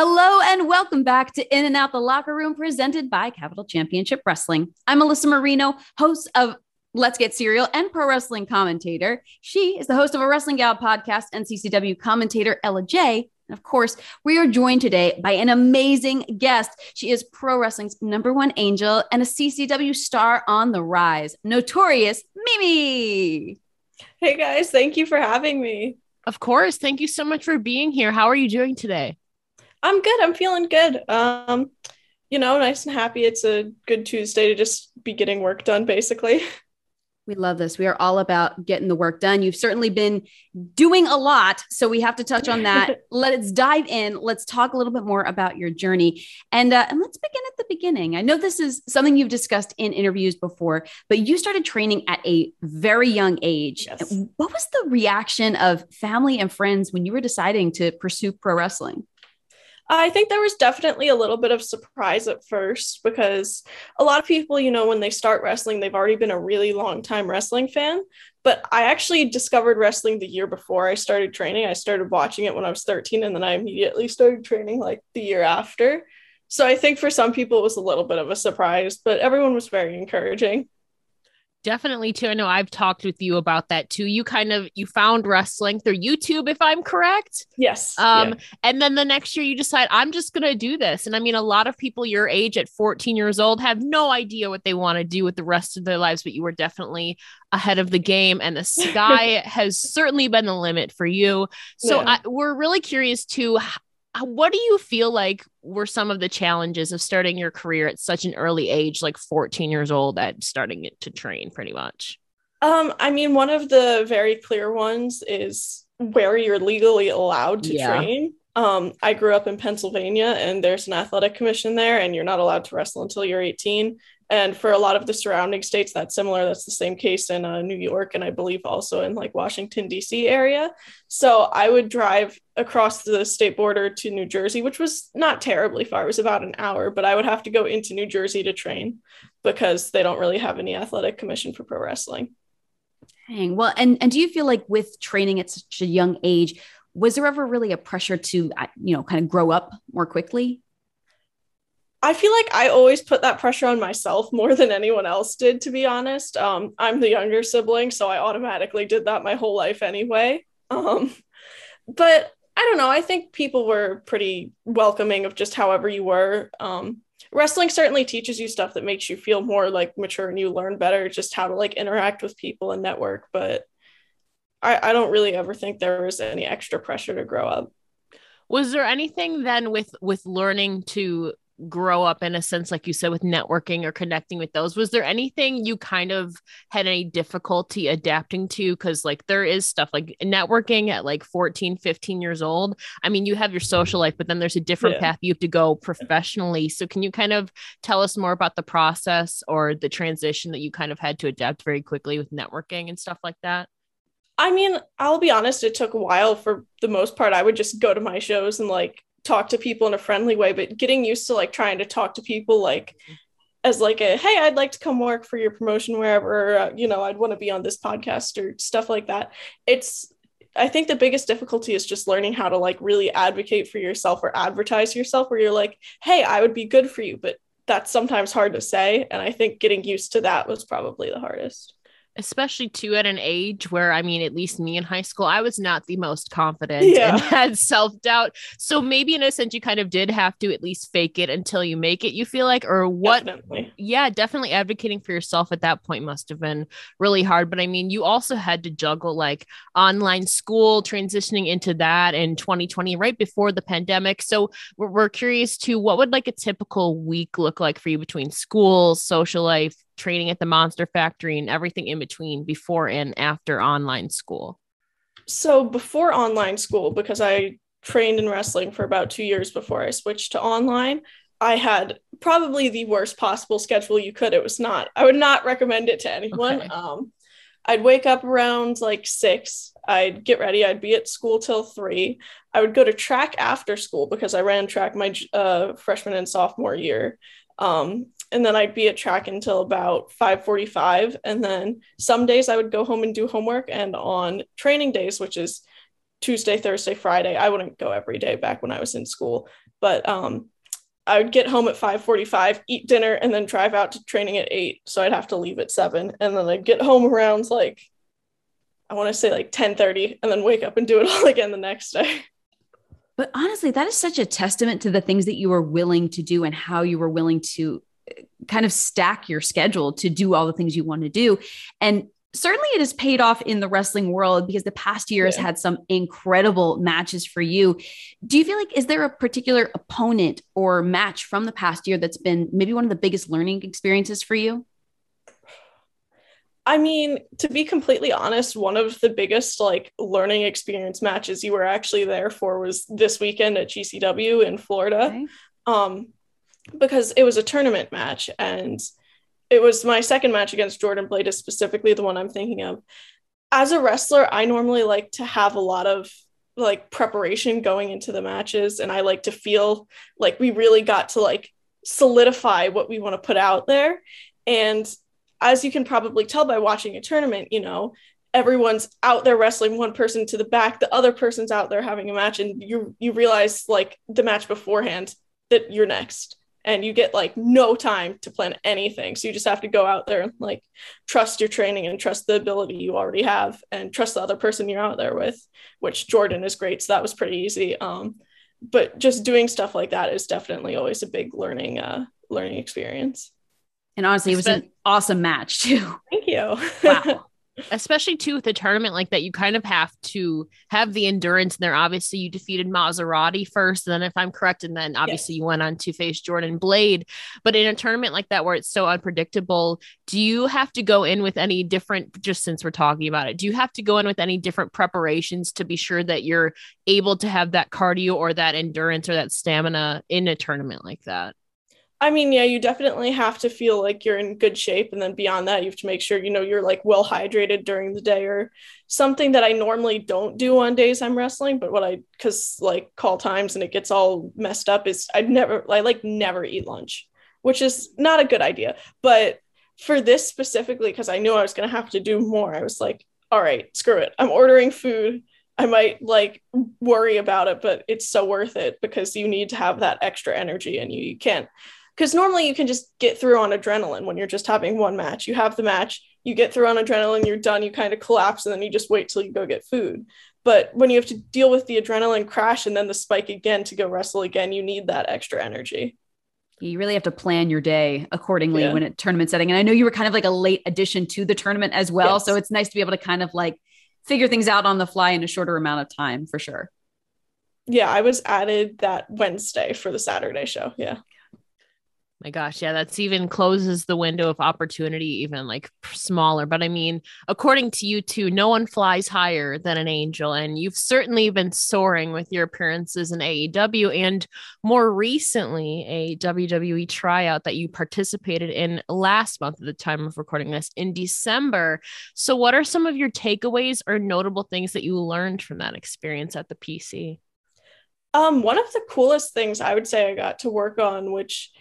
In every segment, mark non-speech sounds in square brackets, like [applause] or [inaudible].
Hello and welcome back to In and Out the Locker Room presented by Capital Championship Wrestling. I'm Alyssa Marino, host of Let's Get Serial and pro wrestling commentator. She is the host of a Wrestling Gal podcast and CCW commentator Ella Jay. And of course, we are joined today by an amazing guest. She is pro wrestling's number one angel and a CCW star on the rise, notorious Mimi. Hey guys, thank you for having me. Of course. Thank you so much for being here. How are you doing today? I'm good. I'm feeling good. Um, you know, nice and happy. It's a good Tuesday to just be getting work done, basically. [laughs] We love this. We are all about getting the work done. You've certainly been doing a lot. So we have to touch on that. [laughs] let's dive in. Let's talk a little bit more about your journey. And, uh, and let's begin at the beginning. I know this is something you've discussed in interviews before, but you started training at a very young age. Yes. What was the reaction of family and friends when you were deciding to pursue pro wrestling? I think there was definitely a little bit of surprise at first because a lot of people, you know, when they start wrestling, they've already been a really long time wrestling fan. But I actually discovered wrestling the year before I started training. I started watching it when I was 13 and then I immediately started training like the year after. So I think for some people it was a little bit of a surprise, but everyone was very encouraging. Definitely too. I know I've talked with you about that too. You kind of you found wrestling through YouTube, if I'm correct. Yes. Um, yeah. and then the next year you decide I'm just gonna do this. And I mean, a lot of people your age at 14 years old have no idea what they want to do with the rest of their lives, but you were definitely ahead of the game, and the [laughs] sky has certainly been the limit for you. So yeah. I, we're really curious to what do you feel like were some of the challenges of starting your career at such an early age like 14 years old at starting to train pretty much? Um i mean one of the very clear ones is where you're legally allowed to yeah. train. Um i grew up in pennsylvania and there's an athletic commission there and you're not allowed to wrestle until you're 18 and for a lot of the surrounding states that's similar. That's the same case in uh, new york and i believe also in like washington d.c area. So i would drive across the state border to new jersey which was not terribly far. It was about an hour but i would have to go into new jersey to train because they don't really have any athletic commission for pro wrestling. Dang. well and, and do you feel like with training at such a young age was there ever really a pressure to uh, you know kind of grow up more quickly I feel like I always put that pressure on myself more than anyone else did, to be honest. Um, I'm the younger sibling, so I automatically did that my whole life anyway. Um, but I don't know. I think people were pretty welcoming of just however you were. Um, wrestling certainly teaches you stuff that makes you feel more like mature and you learn better just how to like interact with people and network. But I, I don't really ever think there was any extra pressure to grow up. Was there anything then with with learning to grow up in a sense like you said with networking or connecting with those. Was there anything you kind of had any difficulty adapting to? Because like there is stuff like networking at like 14 15 years old. I mean you have your social life but then there's a different yeah. path you have to go professionally. So can you kind of tell us more about the process or the transition that you kind of had to adapt very quickly with networking and stuff like that? I mean, I'll be honest, it took a while for the most part. I would just go to my shows and like talk to people in a friendly way but getting used to like trying to talk to people like as like a hey i'd like to come work for your promotion wherever uh, you know i'd want to be on this podcast or stuff like that. It's i think the biggest difficulty is just learning how to like really advocate for yourself or advertise yourself where you're like hey i would be good for you but that's sometimes hard to say and i think getting used to that was probably the hardest especially too at an age where I mean, at least me in high school, I was not the most confident yeah. and [laughs] had self doubt. So maybe in a sense, you kind of did have to at least fake it until you make it. You feel like, or what? Definitely. Yeah, definitely advocating for yourself at that point must have been really hard. But I mean, you also had to juggle like online school, transitioning into that in 2020, right before the pandemic. So we're, we're curious to what would like a typical week look like for you between school, social life, training at the Monster Factory and everything in between before and after online school? So, before online school, because I trained in wrestling for about two years before I switched to online, I had probably the worst possible schedule you could. It was not, I would not recommend it to anyone. Okay. Um, I'd wake up around like six. I'd get ready. I'd be at school till three. I would go to track after school because I ran track my uh, freshman and sophomore year. Um, and then I'd be at track until about 5:45 and then some days I would go home and do homework and on training days which is Tuesday, Thursday, Friday. I wouldn't go every day back when I was in school, but um, I would get home at 5:45, eat dinner, and then drive out to training at eight. So I'd have to leave at seven, and then I'd get home around like I want to say like 10:30, and then wake up and do it [laughs] all again the next day. But honestly, that is such a testament to the things that you were willing to do and how you were willing to kind of stack your schedule to do all the things you want to do. And certainly it has paid off in the wrestling world because the past year yeah. has had some incredible matches for you. Do you feel like is there a particular opponent or match from the past year that's been maybe one of the biggest learning experiences for you? I mean, to be completely honest, one of the biggest like learning experience matches you were actually there for was this weekend at GCW in Florida. Okay. Um because it was a tournament match and it was my second match against Jordan Blade is specifically the one I'm thinking of. As a wrestler, I normally like to have a lot of like preparation going into the matches and I like to feel like we really got to like solidify what we want to put out there and as you can probably tell by watching a tournament, you know, everyone's out there wrestling one person to the back, the other person's out there having a match and you you realize like the match beforehand that you're next and you get like no time to plan anything. So you just have to go out there and like trust your training and trust the ability you already have and trust the other person you're out there with, which Jordan is great. So that was pretty easy. Um, but just doing stuff like that is definitely always a big learning uh learning experience. And honestly, it was an awesome match too. Thank you. wow. [laughs] especially too with a tournament like that you kind of have to have the endurance and there obviously you defeated maserati first and then if i'm correct and then obviously you went on to face jordan blade. But in a tournament like that where it's so unpredictable do you have to go in with any different just since we're talking about it do you have to go in with any different preparations to be sure that you're able to have that cardio or that endurance or that stamina in a tournament like that I mean, yeah, you definitely have to feel like you're in good shape. And then beyond that, you have to make sure, you know, you're like well hydrated during the day or something that I normally don't do on days I'm wrestling. But what I, cause like call times and it gets all messed up is I'd never, I like never eat lunch, which is not a good idea. But for this specifically, because I knew I was going to have to do more, I was like, all right, screw it. I'm ordering food. I might like worry about it, but it's so worth it because you need to have that extra energy and you. You can't because normally you can just get through on adrenaline when you're just having one match. You have the match, you get through on adrenaline, you're done, you kind of collapse, and then you just wait till you go get food. But when you have to deal with the adrenaline crash and then the spike again to go wrestle again, you need that extra energy. You really have to plan your day accordingly yeah. when it tournament setting. And I know you were kind of like a late addition to the tournament as well. Yes. So it's nice to be able to kind of like figure things out on the fly in a shorter amount of time for sure. Yeah, I was added that Wednesday for the Saturday show. Yeah. My gosh, yeah, that's even closes the window of opportunity even like smaller. But I mean, according to you too no one flies higher than an angel, and you've certainly been soaring with your appearances in AEW and more recently a WWE tryout that you participated in last month at the time of recording this in December. So, what are some of your takeaways or notable things that you learned from that experience at the PC? Um, one of the coolest things I would say I got to work on, which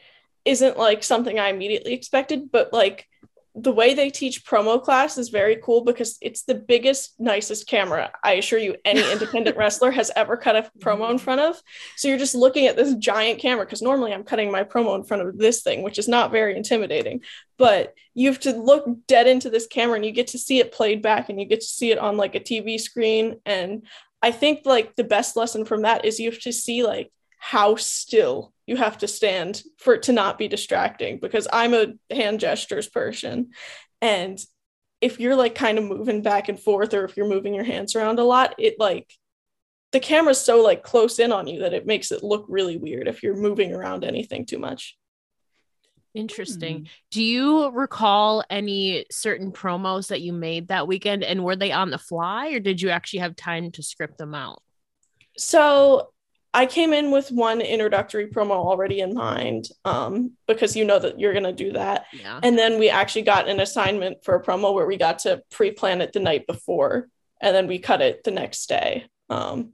isn't like something I immediately expected, but like the way they teach promo class is very cool because it's the biggest, nicest camera I assure you any [laughs] independent wrestler has ever cut a promo in front of. So you're just looking at this giant camera because normally I'm cutting my promo in front of this thing, which is not very intimidating. But you have to look dead into this camera and you get to see it played back and you get to see it on like a TV screen. And I think like the best lesson from that is you have to see like how still you have to stand for it to not be distracting because I'm a hand gestures person. And if you're like kind of moving back and forth or if you're moving your hands around a lot, it like the camera's so like close in on you that it makes it look really weird if you're moving around anything too much. Interesting. Mm. Do you recall any certain promos that you made that weekend and were they on the fly or did you actually have time to script them out? So I came in with one introductory promo already in mind um, because you know that you're going to do that. Yeah. And then we actually got an assignment for a promo where we got to pre plan it the night before and then we cut it the next day. Um,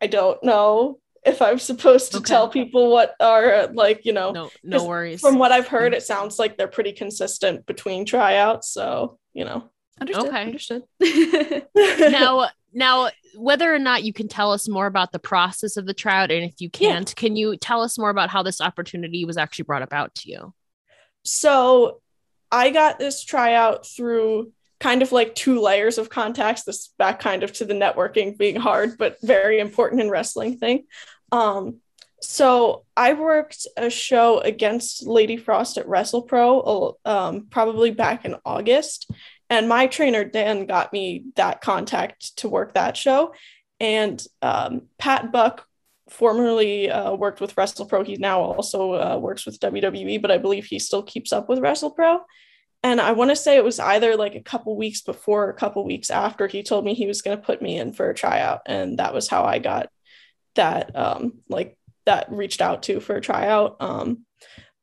I don't know if I'm supposed to okay. tell people what are like, you know, no, no worries. From what I've heard, it sounds like they're pretty consistent between tryouts. So, you know. Understood. Okay. Understood. [laughs] now, now, whether or not you can tell us more about the process of the tryout, and if you can't, yeah. can you tell us more about how this opportunity was actually brought about to you? So, I got this tryout through kind of like two layers of contacts. This back kind of to the networking being hard, but very important in wrestling thing. Um, so I worked a show against Lady Frost at WrestlePro, um, probably back in August, and my trainer Dan got me that contact to work that show. And um, Pat Buck formerly uh, worked with WrestlePro. He now also uh, works with WWE, but I believe he still keeps up with WrestlePro. And I want to say it was either like a couple weeks before or a couple weeks after he told me he was going to put me in for a tryout. And that was how I got that um, like that reached out to for a tryout um,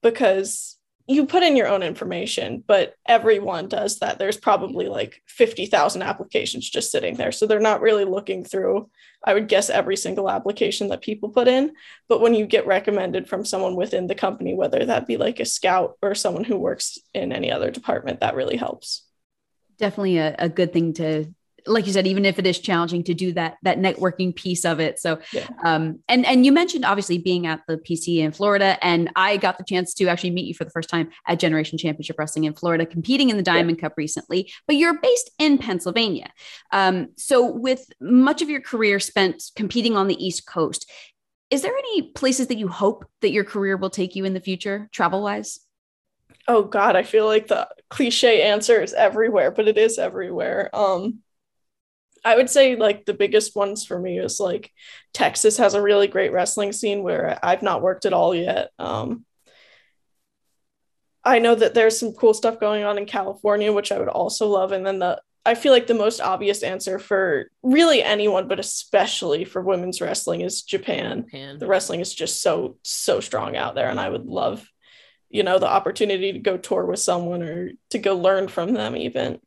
because you put in your own information, but everyone does that. There's probably like 50,000 applications just sitting there. So they're not really looking through, I would guess, every single application that people put in. But when you get recommended from someone within the company, whether that be like a scout or someone who works in any other department, that really helps. Definitely a, a good thing to like you said, even if it is challenging to do that that networking piece of it. So, yeah. um, and and you mentioned obviously being at the PC in Florida, and I got the chance to actually meet you for the first time at Generation Championship Wrestling in Florida, competing in the Diamond yeah. Cup recently. But you're based in Pennsylvania, um, so with much of your career spent competing on the East Coast, is there any places that you hope that your career will take you in the future, travel wise? Oh God, I feel like the cliche answer is everywhere, but it is everywhere. Um, I would say like the biggest ones for me is like Texas has a really great wrestling scene where I've not worked at all yet. Um, I know that there's some cool stuff going on in California, which I would also love. And then the I feel like the most obvious answer for really anyone, but especially for women's wrestling, is Japan. Japan. The wrestling is just so so strong out there, and I would love, you know, the opportunity to go tour with someone or to go learn from them even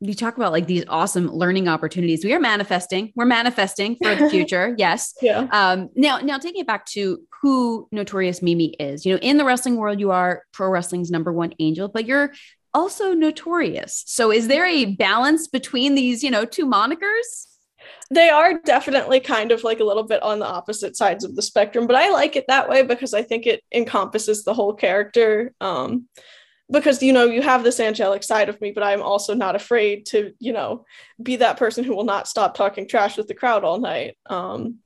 you talk about like these awesome learning opportunities. We are manifesting. We're manifesting for the [laughs] future. yes. Yeah. Um, now, now taking it back to who Notorious Mimi is. You know, in the wrestling world, you are pro wrestling's number one angel, but you're also notorious. So, is there a balance between these, you know, two monikers? They are definitely kind of like a little bit on the opposite sides of the spectrum, but I like it that way because I think it encompasses the whole character. Um, because you know you have this angelic side of me but i'm also not afraid to you know be that person who will not stop talking trash with the crowd all night. Um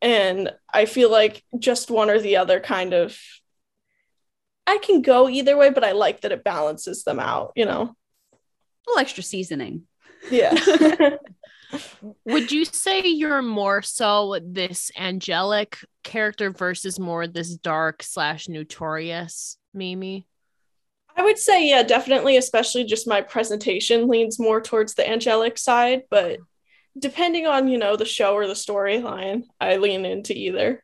and i feel like just one or the other kind of i can go either way but i like that it balances them out you know? A little extra seasoning. Yeah. [laughs] [laughs] Would you say you're more so this angelic character versus more this dark slash notorious mimi I would say, yeah, definitely, especially just my presentation leans more towards the angelic side, but depending on, you know, the show or the storyline, I lean into either.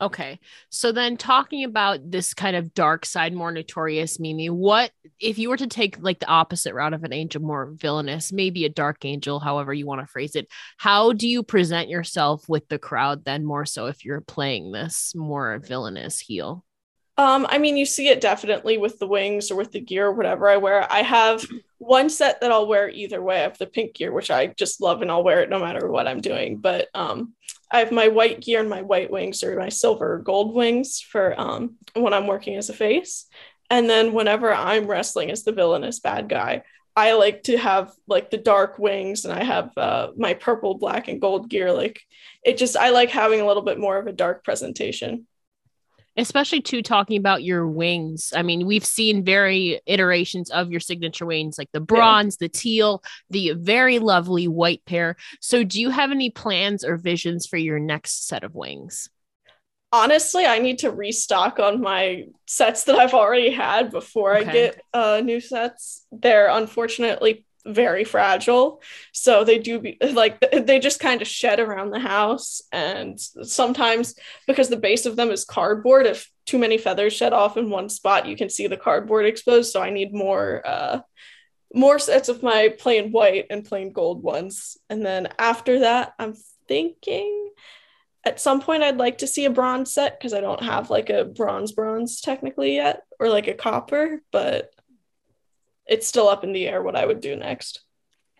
Okay. So then talking about this kind of dark side, more notorious Mimi, what if you were to take like the opposite route of an angel, more villainous, maybe a dark angel, however you want to phrase it, how do you present yourself with the crowd then more so if you're playing this more villainous heel? Um, I mean, you see it definitely with the wings or with the gear or whatever I wear. I have one set that I'll wear either way. I have the pink gear, which I just love and I'll wear it no matter what I'm doing. But um, I have my white gear and my white wings or my silver or gold wings for um, when I'm working as a face. And then whenever I'm wrestling as the villainous bad guy, I like to have like the dark wings and I have uh, my purple, black, and gold gear. Like it just, I like having a little bit more of a dark presentation especially too talking about your wings. I mean, we've seen very iterations of your signature wings, like the bronze, yeah. the teal, the very lovely white pair. So, do you have any plans or visions for your next set of wings? Honestly, I need to restock on my sets that I've already had before okay. I get uh, new sets. They're unfortunately very fragile. So they do be like they just kind of shed around the house. And sometimes because the base of them is cardboard if too many feathers shed off in one spot you can see the cardboard exposed. So i need more uh more sets of my plain white and plain gold ones. And then after that i'm thinking at some point i'd like to see a bronze set because i don't have like a bronze bronze technically yet or like a copper but it's still up in the air what I would do next.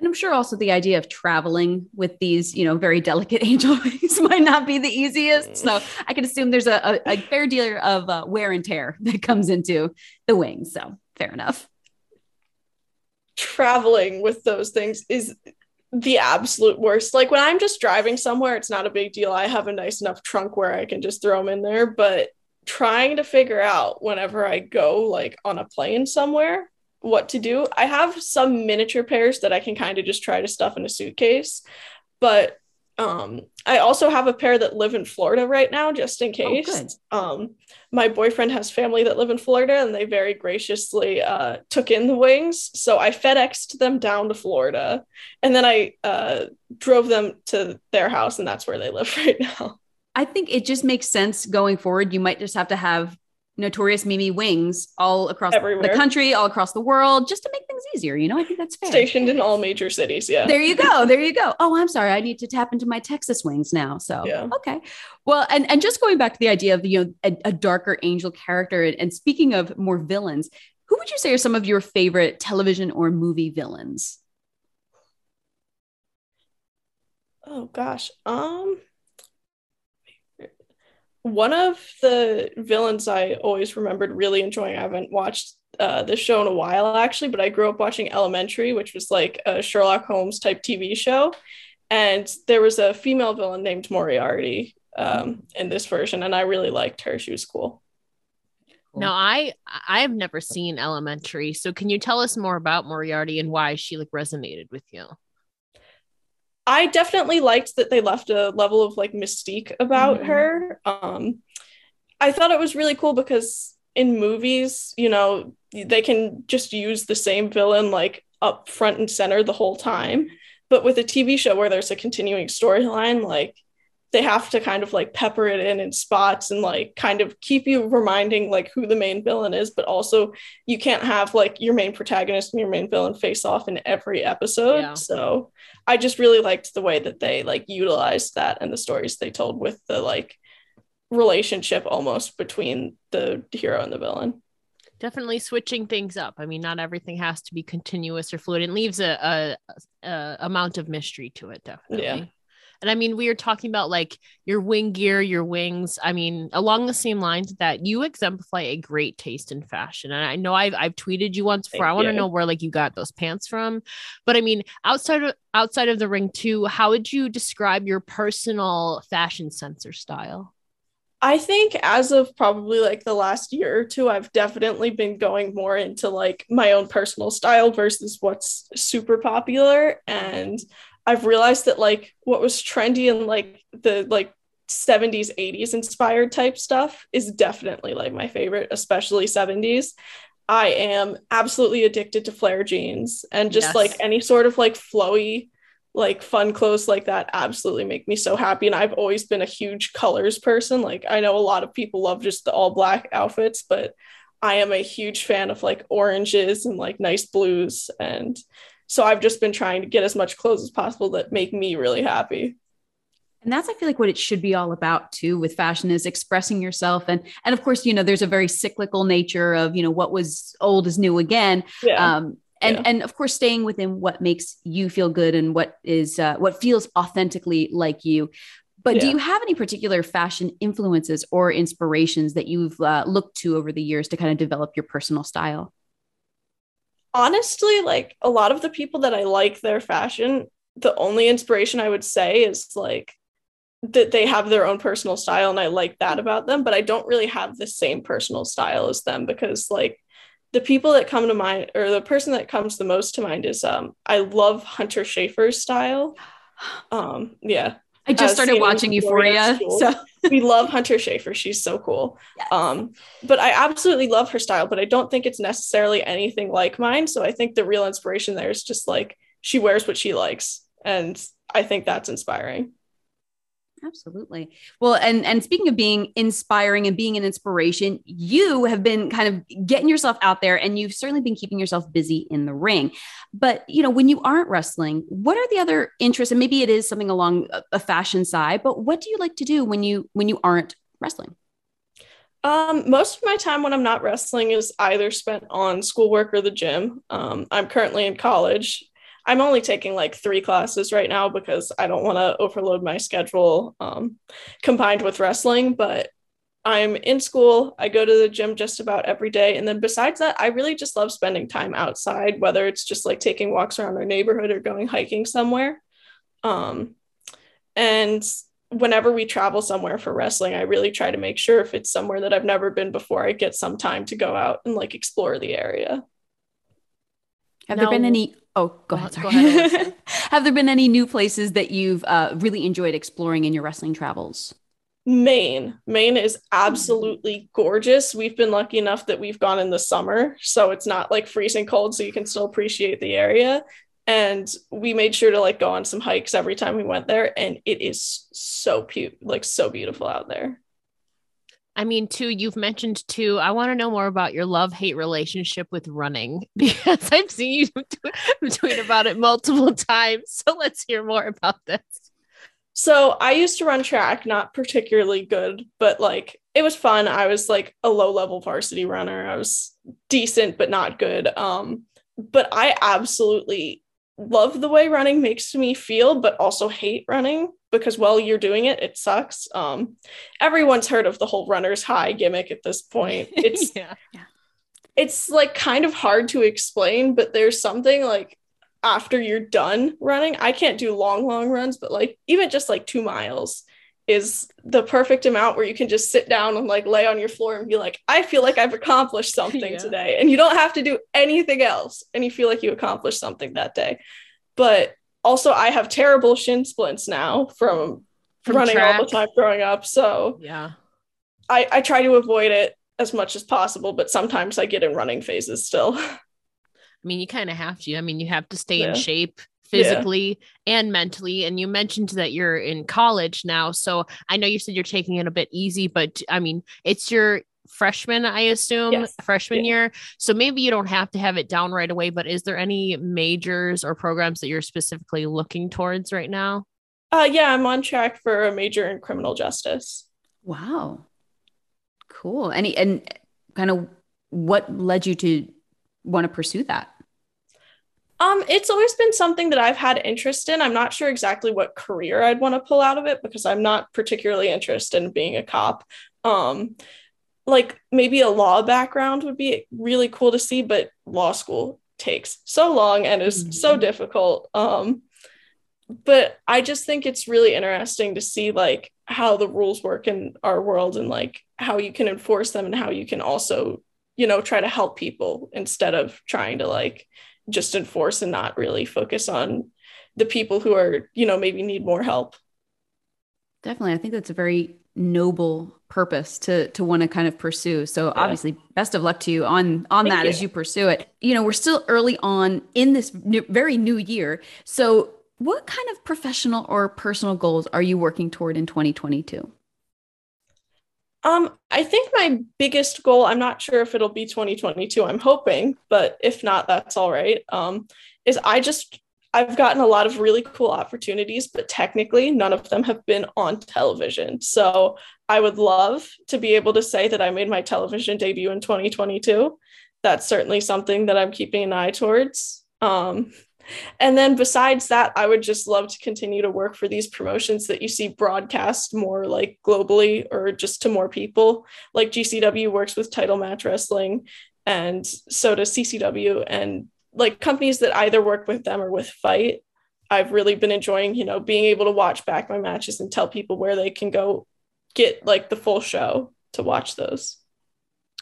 And I'm sure also the idea of traveling with these, you know, very delicate [laughs] angel wings might not be the easiest. So I can assume there's a, a, a fair deal of uh, wear and tear [laughs] that comes into the wings. So fair enough. Traveling with those things is the absolute worst. Like when I'm just driving somewhere, it's not a big deal. I have a nice enough trunk where I can just throw them in there. But trying to figure out whenever I go like on a plane somewhere what to do. I have some miniature pairs that I can kind of just try to stuff in a suitcase, but um I also have a pair that live in Florida right now just in oh, case. Oh, um my boyfriend has family that live in Florida and they very graciously uh took in the wings, so I FedExed them down to Florida and then I uh drove them to their house and that's where they live [laughs] right now. I think it just makes sense going forward. You might just have to have notorious Mimi wings all across Everywhere. the country, all across the world, just to make things easier. You know, I think that's fair. Stationed in all major cities. Yeah. There you go. There you go. Oh, I'm sorry. I need to tap into my Texas wings now. So, yeah. okay. Well, and, and just going back to the idea of, you know, a, a darker angel character. And, and speaking of more villains, who would you say are some of your favorite television or movie villains? Oh gosh. Um, one of the villains I always remembered really enjoying. I haven't watched uh, this show in a while actually, but I grew up watching Elementary, which was like a Sherlock Holmes type TV show, and there was a female villain named Moriarty um, in this version, and I really liked her. She was cool. No, I I have never seen Elementary, so can you tell us more about Moriarty and why she like resonated with you? I definitely liked that they left a level of like mystique about mm-hmm. her. Um, I thought it was really cool because in movies, you know, they can just use the same villain like up front and center the whole time. But with a TV show where there's a continuing storyline, like they have to kind of like pepper it in in spots and like kind of keep you reminding like who the main villain is but also you can't have like your main protagonist and your main villain face off in every episode. Yeah. so i just really liked the way that they like utilized that and the stories they told with the like relationship almost between the hero and the villain. Definitely switching things up. I mean not everything has to be continuous or fluid. It leaves a, a, a amount of mystery to it definitely. Yeah and I mean, we are talking about like your wing gear, your wings. I mean, along the same lines that you exemplify a great taste in fashion. And I know I've I've tweeted you once before. I want to know where like you got those pants from. But I mean, outside of outside of the ring too, how would you describe your personal fashion sense or style? I think as of probably like the last year or two, I've definitely been going more into like my own personal style versus what's super popular. And I've realized that like what was trendy in like the like 70s 80s inspired type stuff is definitely like my favorite especially 70s i am absolutely addicted to flare jeans and just yes. like any sort of like flowy like fun clothes like that absolutely make me so happy and i've always been a huge colors person like i know a lot of people love just the all black outfits but i am a huge fan of like oranges and like nice blues and so I've just been trying to get as much clothes as possible that make me really happy. And that's I feel like what it should be all about too with fashion is expressing yourself and and of course you know there's a very cyclical nature of you know what was old is new again. Yeah. Um, and yeah. and of course staying within what makes you feel good and what is uh, what feels authentically like you but yeah. do you have any particular fashion influences or inspirations that you've uh, looked to over the years to kind of develop your personal style honestly, like a lot of the people that I like their fashion, the only inspiration I would say is like that they have their own personal style and I like that about them, but I don't really have the same personal style as them because like the people that come to mind or the person that comes the most to mind is um I love Hunter Schafer's style. [gasps] Um yeah. I just started watching Euphoria. [laughs] So we love Hunter Schafer. She's so cool. Yes. Um, but I absolutely love her style, but I don't think it's necessarily anything like mine. So I think the real inspiration there is just like she wears what she likes. And I think that's inspiring. Absolutely. Well, and and speaking of being inspiring and being an inspiration, you have been kind of getting yourself out there and you've certainly been keeping yourself busy in the ring. But, you know, when you aren't wrestling, what are the other interests and maybe it is something along a fashion side, but what do you like to do when you when you aren't wrestling? Um, most of my time when I'm not wrestling is either spent on schoolwork or the gym. Um, I'm currently in college I'm only taking like three classes right now because I don't want to overload my schedule um, combined with wrestling. But I'm in school. I go to the gym just about every day. And then besides that, I really just love spending time outside, whether it's just like taking walks around our neighborhood or going hiking somewhere. Um, and whenever we travel somewhere for wrestling, I really try to make sure if it's somewhere that I've never been before, I get some time to go out and like explore the area. Have there been any? Oh, go ahead. Sorry. Go ahead, [laughs] Have there been any new places that you've uh, really enjoyed exploring in your wrestling travels? Maine. Maine is absolutely gorgeous. We've been lucky enough that we've gone in the summer, so it's not like freezing cold, so you can still appreciate the area. And we made sure to like go on some hikes every time we went there, and it is so cute, like so beautiful out there. I mean, too, you've mentioned too. I want to know more about your love hate relationship with running [laughs] because I've seen you [laughs] tweet about it multiple times. So let's hear more about this. So I used to run track, not particularly good, but like it was fun. I was like a low level varsity runner. I was decent, but not good. Um, but I absolutely love the way running makes me feel, but also hate running because while you're doing it, it sucks. Um, everyone's heard of the whole runner's high gimmick at this point. [laughs] It's yeah. It's like kind of hard to explain, but there's something like after you're done running, I can't do long, long runs, but like even just like two miles is the perfect amount where you can just sit down and like lay on your floor and be like, I feel like I've accomplished something [laughs] yeah. today. And you don't have to do anything else. And you feel like you accomplished something that day. But also, I have terrible shin splints now from, from running track. all the time growing up. So yeah, I, I try to avoid it as much as possible, but sometimes I get in running phases still. [laughs] I mean, you kind of have to. I mean, you have to stay yeah. in shape physically yeah. and mentally. And you mentioned that you're in college now. So I know you said you're taking it a bit easy, but I mean, it's your freshman, I assume, yes. freshman yeah. year. So maybe you don't have to have it down right away, but is there any majors or programs that you're specifically looking towards right now? Uh, yeah, I'm on track for a major in criminal justice. Wow. Cool. Any and kind of what led you to want to pursue that? Um, it's always been something that I've had interest in. I'm not sure exactly what career I'd want to pull out of it because I'm not particularly interested in being a cop. Um, like maybe a law background would be really cool to see, but law school takes so long and is mm-hmm. so difficult. Um, but I just think it's really interesting to see like how the rules work in our world and like how you can enforce them and how you can also, you know, try to help people instead of trying to like just enforce and not really focus on the people who are, you know, maybe need more help. Definitely. I think that's a very noble purpose to to want to kind of pursue. So yeah. obviously best of luck to you on on Thank that you. as you pursue it. You know, we're still early on in this new, very new year. So what kind of professional or personal goals are you working toward in 2022? Um, I think my biggest goal, I'm not sure if it'll be 2022, I'm hoping, but if not, that's all right. Um, is I just I've gotten a lot of really cool opportunities, but technically none of them have been on television. So I would love to be able to say that I made my television debut in 2022. That's certainly something that I'm keeping an eye towards. Um, and then besides that, I would just love to continue to work for these promotions that you see broadcast more like globally or just to more people. Like GCW works with title match wrestling, and so does CCW, and like companies that either work with them or with FITE, I've really been enjoying, you know, being able to watch back my matches and tell people where they can go get like the full show to watch those.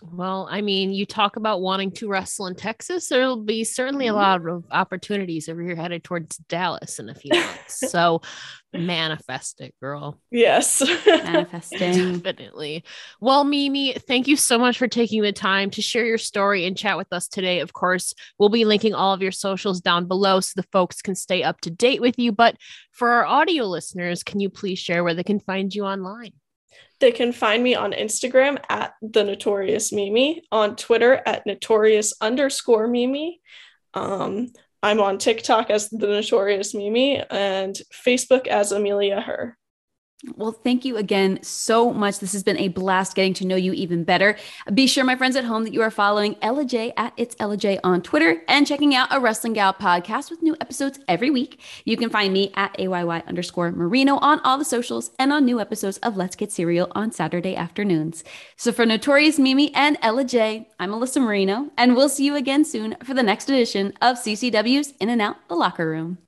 Well, I mean, you talk about wanting to wrestle in Texas. There'll be certainly a mm-hmm. lot of opportunities if you're headed towards Dallas in a few months. [laughs] so manifest it, girl. Yes. [laughs] Manifesting. Definitely. Well, Mimi, thank you so much for taking the time to share your story and chat with us today. Of course, we'll be linking all of your socials down below so the folks can stay up to date with you. But for our audio listeners, can you please share where they can find you online? They can find me on Instagram at the notorious Mimi, on Twitter at notorious underscore Mimi. Um, I'm on TikTok as the notorious Mimi and Facebook as Amelia Her. Well, thank you again so much. This has been a blast getting to know you even better. Be sure, my friends at home, that you are following Ella Jay at It's Ella Jay on Twitter and checking out a Wrestling Gal podcast with new episodes every week. You can find me at AYY underscore Marino on all the socials and on new episodes of Let's Get Serial on Saturday afternoons. So for Notorious Mimi and Ella Jay, I'm Alyssa Marino, and we'll see you again soon for the next edition of CCW's In and Out the Locker Room.